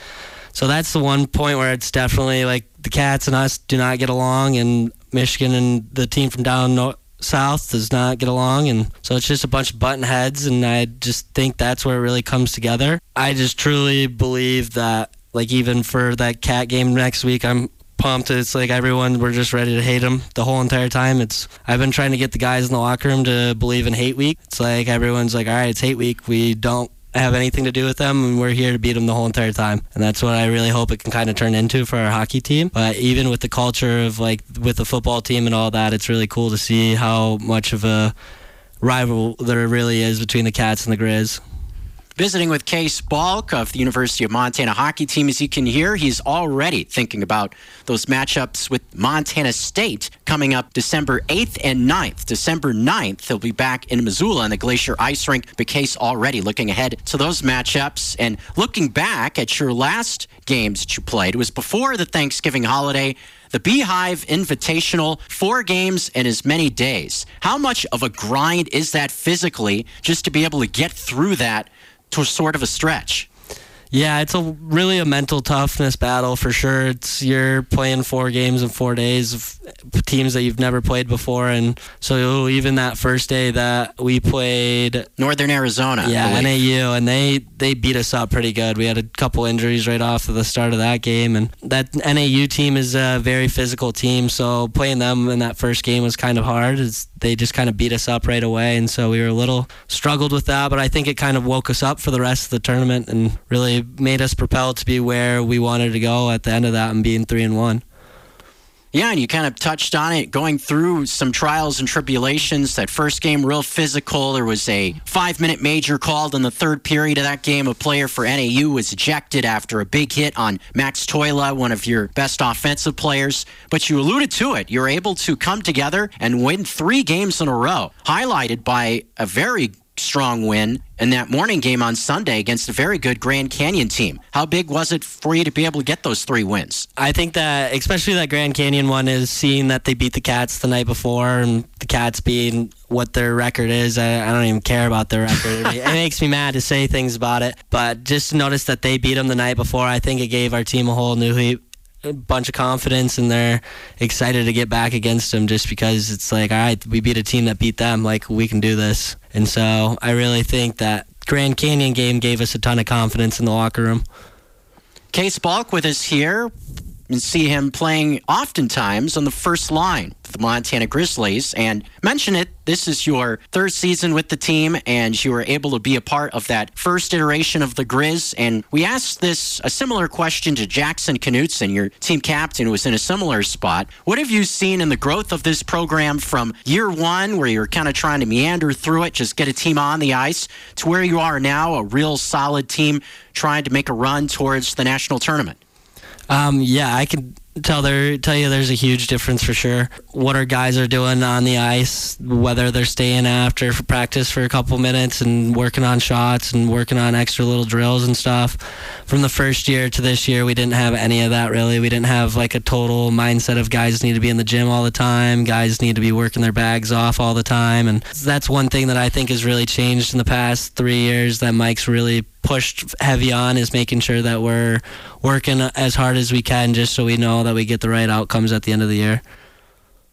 So that's the one point where it's definitely like the Cats and us do not get along, and Michigan and the team from down north, south does not get along, and so it's just a bunch of button heads. And I just think that's where it really comes together. I just truly believe that, like even for that Cat game next week, I'm pumped. It's like everyone we're just ready to hate him the whole entire time. It's I've been trying to get the guys in the locker room to believe in hate week. It's like everyone's like, all right, it's hate week. We don't have anything to do with them, and we're here to beat them the whole entire time. And that's what I really hope it can kind of turn into for our hockey team. But even with the culture of like with the football team and all that, it's really cool to see how much of a rival there really is between the Cats and the Grizz. Visiting with Cayce Balk of the University of Montana hockey team. As you can hear, he's already thinking about those matchups with Montana State coming up December 8th and 9th. December 9th, they'll be back in Missoula on the Glacier Ice Rink. But Cayce already looking ahead to those matchups and looking back at your last games that you played. It was before the Thanksgiving holiday. The Beehive Invitational, four games in as many days. How much of a grind is that physically just to be able to get through that to sort of a stretch? Yeah, it's a really a mental toughness battle for sure. It's you're playing four games in four days of teams that you've never played before, and so even that first day that we played Northern Arizona, yeah. NAU, and they they beat us up pretty good. We had a couple injuries right off of the start of that game, and that NAU team is a very physical team. So playing them in that first game was kind of hard. It's, they just kind of beat us up right away, and so we were a little struggled with that. But I think it kind of woke us up for the rest of the tournament and really made us propel to be where we wanted to go at the end of that and being three and one. Yeah, and you kind of touched on it going through some trials and tribulations. That first game, real physical. There was a five minute major called in the third period of that game. A player for NAU was ejected after a big hit on Max Toila, one of your best offensive players. But you alluded to it. You're able to come together and win three games in a row, highlighted by a very strong win in that morning game on Sunday against a very good Grand Canyon team. How big was it for you to be able to get those three wins? I think that, especially that Grand Canyon one, is seeing that they beat the Cats the night before, and the Cats being what their record is. I, I don't even care about their record. it makes me mad to say things about it, but just notice that they beat them the night before, I think it gave our team a whole new heat a bunch of confidence and they're excited to get back against them just because it's like all right we beat a team that beat them like we can do this and so i really think that grand canyon game gave us a ton of confidence in the locker room Cayce Balk with us here. And see him playing oftentimes on the first line for the Montana Grizzlies. And mention it, this is your third season with the team, and you were able to be a part of that first iteration of the Grizz. And we asked this a similar question to Jackson Knutson, your team captain, who was in a similar spot. What have you seen in the growth of this program from year one, where you're kind of trying to meander through it, just get a team on the ice, to where you are now, a real solid team trying to make a run towards the national tournament? Um, yeah, I can tell there tell you there's a huge difference for sure. What our guys are doing on the ice, whether they're staying after for practice for a couple minutes and working on shots and working on extra little drills and stuff. From the first year to this year, we didn't have any of that really. We didn't have like a total mindset of guys need to be in the gym all the time, guys need to be working their bags off all the time, and that's one thing that I think has really changed in the past three years that Mike's really pushed heavy on is making sure that we're working as hard as we can just so we know that we get the right outcomes at the end of the year.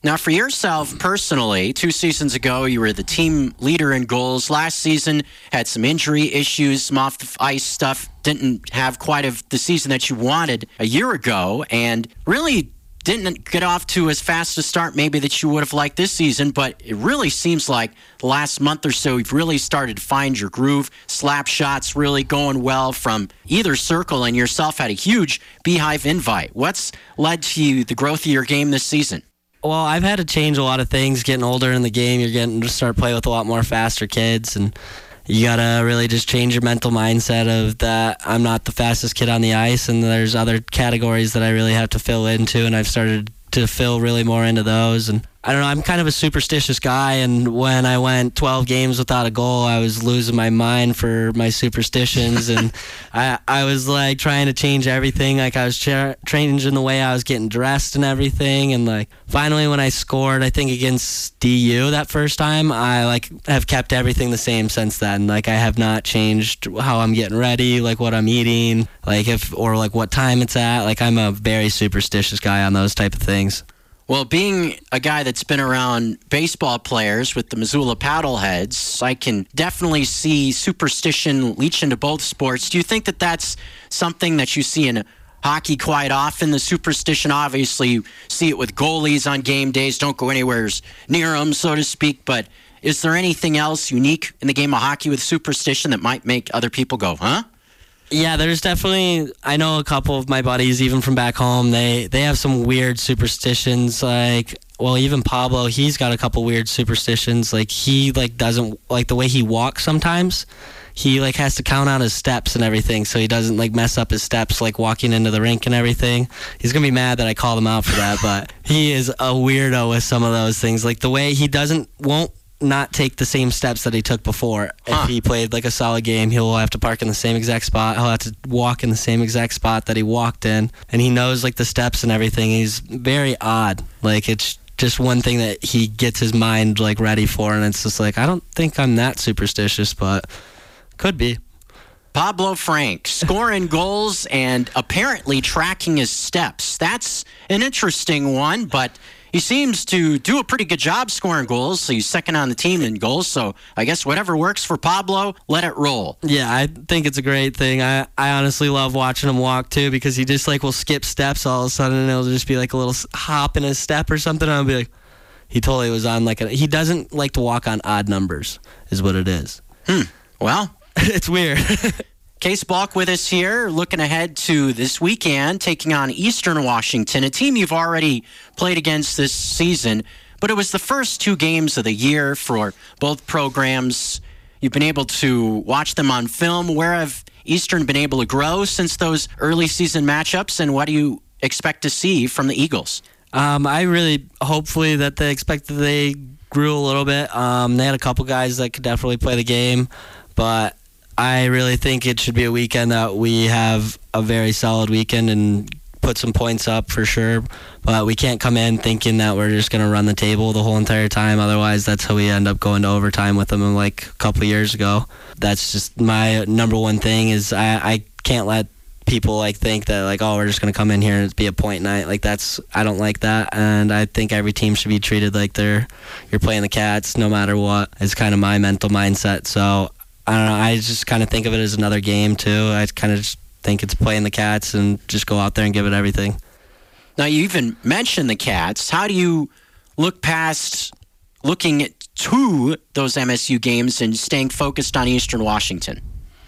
Now, for yourself personally, two seasons ago, you were the team leader in goals. Last season, had some injury issues, some off the ice stuff. Didn't have quite of the season that you wanted a year ago, and really didn't get off to as fast a start maybe that you would have liked this season. But it really seems like the last month or so, you've really started to find your groove. Slap shots really going well from either circle, and yourself had a huge beehive invite. What's led to you, the growth of your game this season? Well, I've had to change a lot of things. Getting older in the game, you're getting to start playing with a lot more faster kids, and you gotta really just change your mental mindset of that I'm not the fastest kid on the ice, and there's other categories that I really have to fill into, and I've started to fill really more into those. And I don't know, I'm kind of a superstitious guy, and when I went 12 games without a goal, I was losing my mind for my superstitions, and <laughs> I I was like trying to change everything. Like I was cha- changing the way I was getting dressed and everything, and like finally when I scored, I think against DU that first time, I like have kept everything the same since then. Like I have not changed how I'm getting ready, like what I'm eating, like if or like what time it's at. Like I'm a very superstitious guy on those type of things. Well, being a guy that's been around baseball players with the Missoula Paddleheads, I can definitely see superstition leach into both sports. Do you think that that's something that you see in hockey quite often? The superstition, obviously, you see it with goalies on game days. Don't go anywhere near them, so to speak. But is there anything else unique in the game of hockey with superstition that might make other people go, huh? Yeah, there's definitely. I know a couple of my buddies, even from back home. They they have some weird superstitions. Like, well, even Pablo, he's got a couple weird superstitions. Like he like doesn't like the way he walks sometimes. He like has to count out his steps and everything, so he doesn't like mess up his steps, like walking into the rink and everything. He's gonna be mad that I called him out for that, but he is a weirdo with some of those things. Like the way he doesn't won't not take the same steps that he took before. Huh. If he played like a solid game, he'll have to park in the same exact spot. He'll have to walk in the same exact spot that he walked in, and he knows like the steps and everything. He's very odd. Like it's just one thing that he gets his mind like ready for, and it's just like I don't think I'm that superstitious, but could be. Pablo Frank scoring <laughs> goals and apparently tracking his steps. That's an interesting one, but he seems to do a pretty good job scoring goals. So he's second on the team in goals. So I guess whatever works for Pablo, let it roll. Yeah, I think it's a great thing. I, I honestly love watching him walk too because he just like will skip steps all of a sudden and it'll just be like a little hop in his step or something. And I'll be like, he totally was on like a. He doesn't like to walk on odd numbers, is what it is. Hmm. Well, <laughs> it's weird. <laughs> Cayce Balk with us here, looking ahead to this weekend, taking on Eastern Washington, a team you've already played against this season. But it was the first two games of the year for both programs. You've been able to watch them on film. Where have Eastern been able to grow since those early season matchups, and what do you expect to see from the Eagles? Um, I really, hopefully, that they expect that they grew a little bit. Um, they had a couple guys that could definitely play the game, but I really think it should be a weekend that we have a very solid weekend and put some points up for sure. But we can't come in thinking that we're just going to run the table the whole entire time. Otherwise, that's how we end up going to overtime with them like a couple years ago. That's just my number one thing is I, I can't let people like think that like oh we're just gonna come in here and it's be a point night like that's I don't like that and I think every team should be treated like they're you're playing the Cats no matter what is kind of my mental mindset so I don't know I just kind of think of it as another game too I kind of just think it's playing the Cats and just go out there and give it everything. Now, you even mentioned the Cats. How do you look past looking to those MSU games and staying focused on Eastern Washington?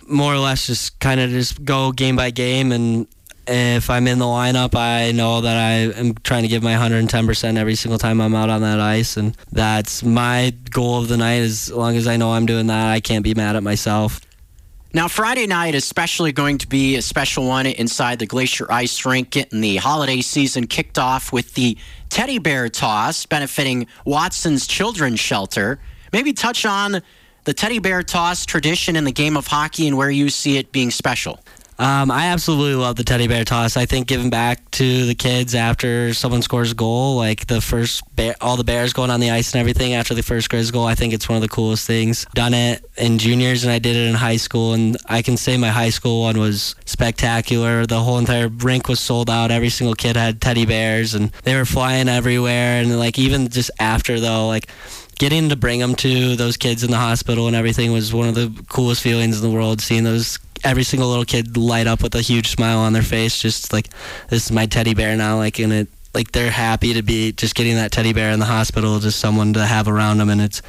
more or less just kind of just go game by game and if I'm in the lineup, I know that I am trying to give my 110% every single time I'm out on that ice. And that's my goal of the night. As long as I know I'm doing that, I can't be mad at myself. Now, Friday night is especially going to be a special one inside the Glacier Ice Rink, getting the holiday season kicked off with the teddy bear toss benefiting Watson's Children's Shelter. Maybe touch on the teddy bear toss tradition in the game of hockey and where you see it being special. Um, I absolutely love the teddy bear toss. I think giving back to the kids after someone scores a goal, like the first bear, all the bears going on the ice and everything after the first Grizz goal, I think it's one of the coolest things. Done it in juniors and I did it in high school, and I can say my high school one was spectacular. The whole entire rink was sold out. Every single kid had teddy bears, and they were flying everywhere. And like even just after though, like getting to bring them to those kids in the hospital and everything was one of the coolest feelings in the world. Seeing those every single little kid light up with a huge smile on their face, just like this is my teddy bear now. Like and it, like they're happy to be just getting that teddy bear in the hospital, just someone to have around them, and it's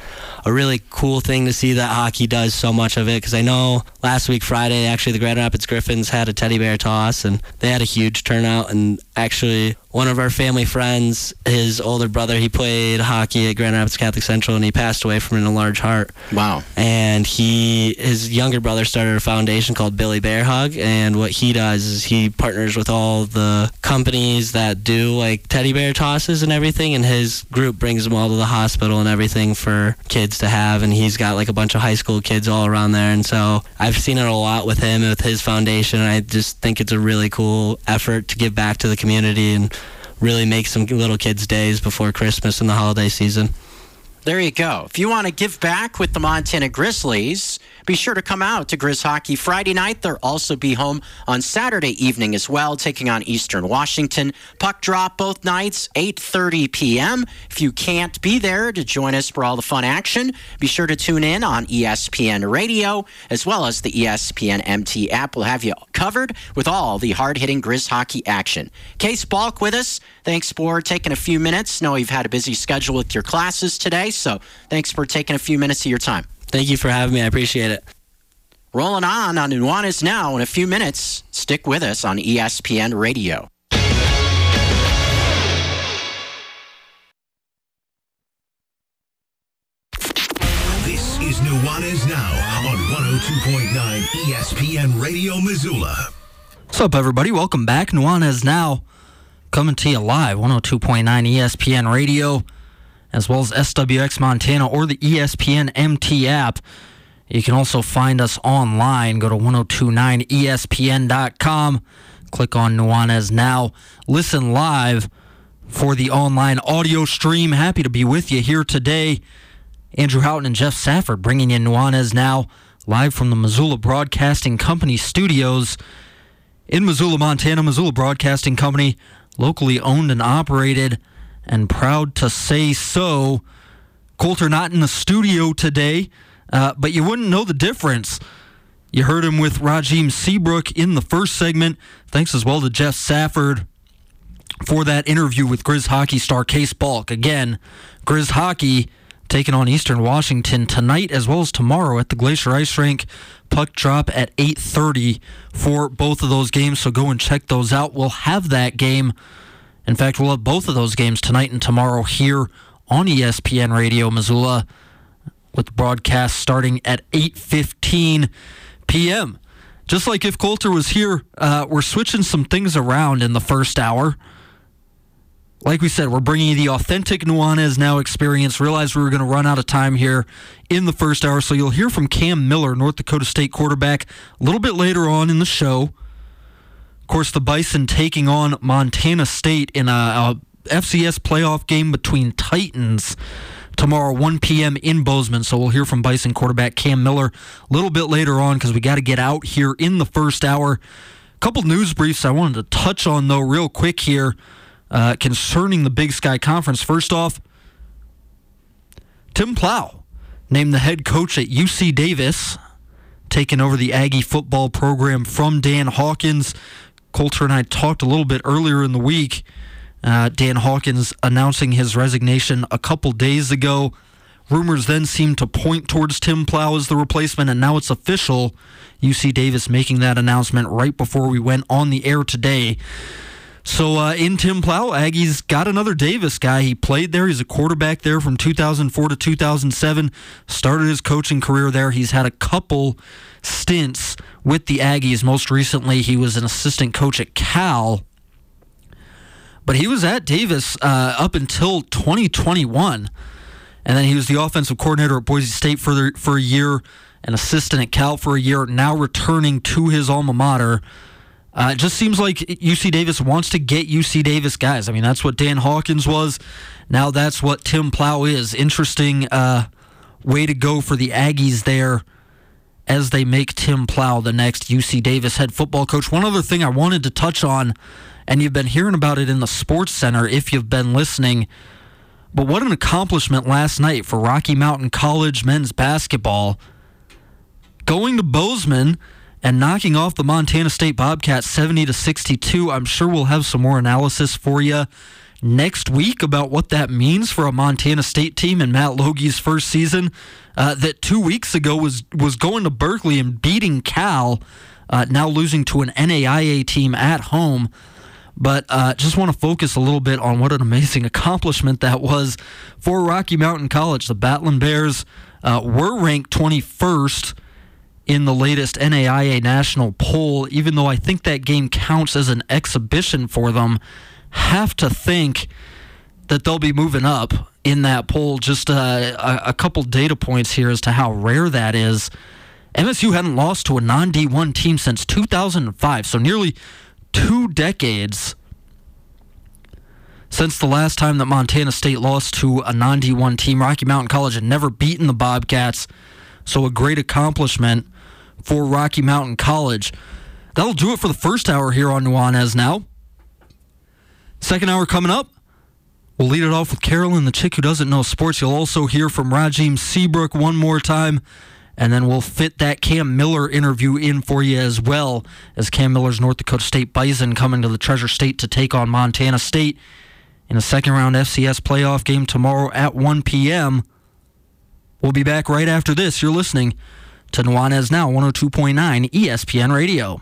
a really cool thing to see that hockey does so much of it. Because I know last week Friday, actually the Grand Rapids Griffins had a teddy bear toss, and they had a huge turnout, and actually one of our family friends, his older brother, he played hockey at Grand Rapids Catholic Central, and he passed away from an enlarged heart. Wow. And he, his younger brother, started a foundation called Billy Bear Hug, and what he does is he partners with all the companies that do like teddy bear tosses and everything, and his group brings them all to the hospital and everything for kids to have, and he's got like a bunch of high school kids all around there, and so I've seen it a lot with him with his foundation. And I just think it's a really cool effort to give back to the community and really make some little kids' days before Christmas and the holiday season. There you go. If you want to give back with the Montana Grizzlies, be sure to come out to Grizz Hockey Friday night. They'll also be home on Saturday evening as well, taking on Eastern Washington. Puck drop both nights, 8.30 p.m. If you can't be there to join us for all the fun action, be sure to tune in on ESPN Radio as well as the ESPN MT app. We'll have you covered with all the hard-hitting Grizz Hockey action. Cayce Balk with us. Thanks for taking a few minutes. Know you've had a busy schedule with your classes today, so thanks for taking a few minutes of your time. Thank you for having me. I appreciate it. Rolling on on Nuanez Now in a few minutes. Stick with us on ESPN Radio. This is Nuanez Now on 102.9 ESPN Radio Missoula. What's up, everybody? Welcome back. Nuanez now coming to you live, 102.9 ESPN Radio, as well as SWX Montana or the ESPN MT app. You can also find us online. Go to 1029ESPN.com. Click on Nuanez Now. Listen live for the online audio stream. Happy to be with you here today. Andrew Houghton and Geoff Safford bringing you Nuanez Now live from the Missoula Broadcasting Company studios in Missoula, Montana. Missoula Broadcasting Company, locally owned and operated, and proud to say so. Colter not in the studio today, uh, but you wouldn't know the difference. You heard him with Rajiem Seabrook in the first segment. Thanks as well to Geoff Safford for that interview with Grizz hockey star Cayce Balk. Again, Grizz hockey taking on Eastern Washington tonight as well as tomorrow at the Glacier Ice Rink. Puck drop at 8:30 for both of those games, so go and check those out. We'll have that game. In fact, we'll have both of those games tonight and tomorrow here on ESPN Radio Missoula with the broadcast starting at 8:15 p.m. Just like if Colter was here, uh, we're switching some things around in the first hour like we said, we're bringing you the authentic Nuanez Now experience. Realized we were going to run out of time here in the first hour, so you'll hear from Cam Miller, North Dakota State quarterback, a little bit later on in the show. Of course, the Bison taking on Montana State in a, a FCS playoff game between Titans tomorrow, 1 p.m. in Bozeman. So we'll hear from Bison quarterback Cam Miller a little bit later on because we got to get out here in the first hour. A couple news briefs I wanted to touch on, though, real quick here uh, concerning the Big Sky Conference. First off, Tim Plough named the head coach at UC Davis, taking over the Aggie football program from Dan Hawkins. Colter and I talked a little bit earlier in the week. Uh, Dan Hawkins announcing his resignation a couple days ago. Rumors then seemed to point towards Tim Plough as the replacement, and now it's official. UC Davis making that announcement right before we went on the air today. So uh, in Tim Plough, Aggies got another Davis guy. He played there. He's a quarterback there from 2004 to 2007. Started his coaching career there. He's had a couple stints with the Aggies. Most recently, he was an assistant coach at Cal. But he was at Davis uh, up until 2021. And then he was the offensive coordinator at Boise State for, the, for a year, an assistant at Cal for a year, now returning to his alma mater. Uh, it just seems like UC Davis wants to get UC Davis guys. I mean, that's what Dan Hawkins was. Now that's what Tim Plough is. Interesting uh, way to go for the Aggies there as they make Tim Plough the next UC Davis head football coach. One other thing I wanted to touch on, and you've been hearing about it in the Sports Center if you've been listening, but what an accomplishment last night for Rocky Mountain College men's basketball. Going to Bozeman and knocking off the Montana State Bobcats 70 to 62. I'm sure we'll have some more analysis for you next week about what that means for a Montana State team in Matt Logie's first season. Uh, that two weeks ago was was going to Berkeley and beating Cal, uh, now losing to an NAIA team at home. But uh, just want to focus a little bit on what an amazing <laughs> accomplishment that was for Rocky Mountain College. The Battling Bears uh, were ranked 21st in the latest NAIA national poll, even though I think that game counts as an exhibition for them, have to think that they'll be moving up in that poll. Just uh, a, a couple data points here as to how rare that is. MSU hadn't lost to a non D1 team since 2005, so nearly two decades since the last time that Montana State lost to a non D1 team. Rocky Mountain College had never beaten the Bobcats, so a great accomplishment for Rocky Mountain College. That'll do it for the first hour here on Nuanez now. Second hour coming up. We'll lead it off with Carolyn, the chick who doesn't know sports. You'll also hear from Rajiem Seabrook one more time, and then we'll fit that Cam Miller interview in for you as well as Cam Miller's North Dakota State Bison coming to the Treasure State to take on Montana State in a second round FCS playoff game tomorrow at 1 p.m. We'll be back right after this. You're listening to Nuanez Now 102.9 ESPN Radio.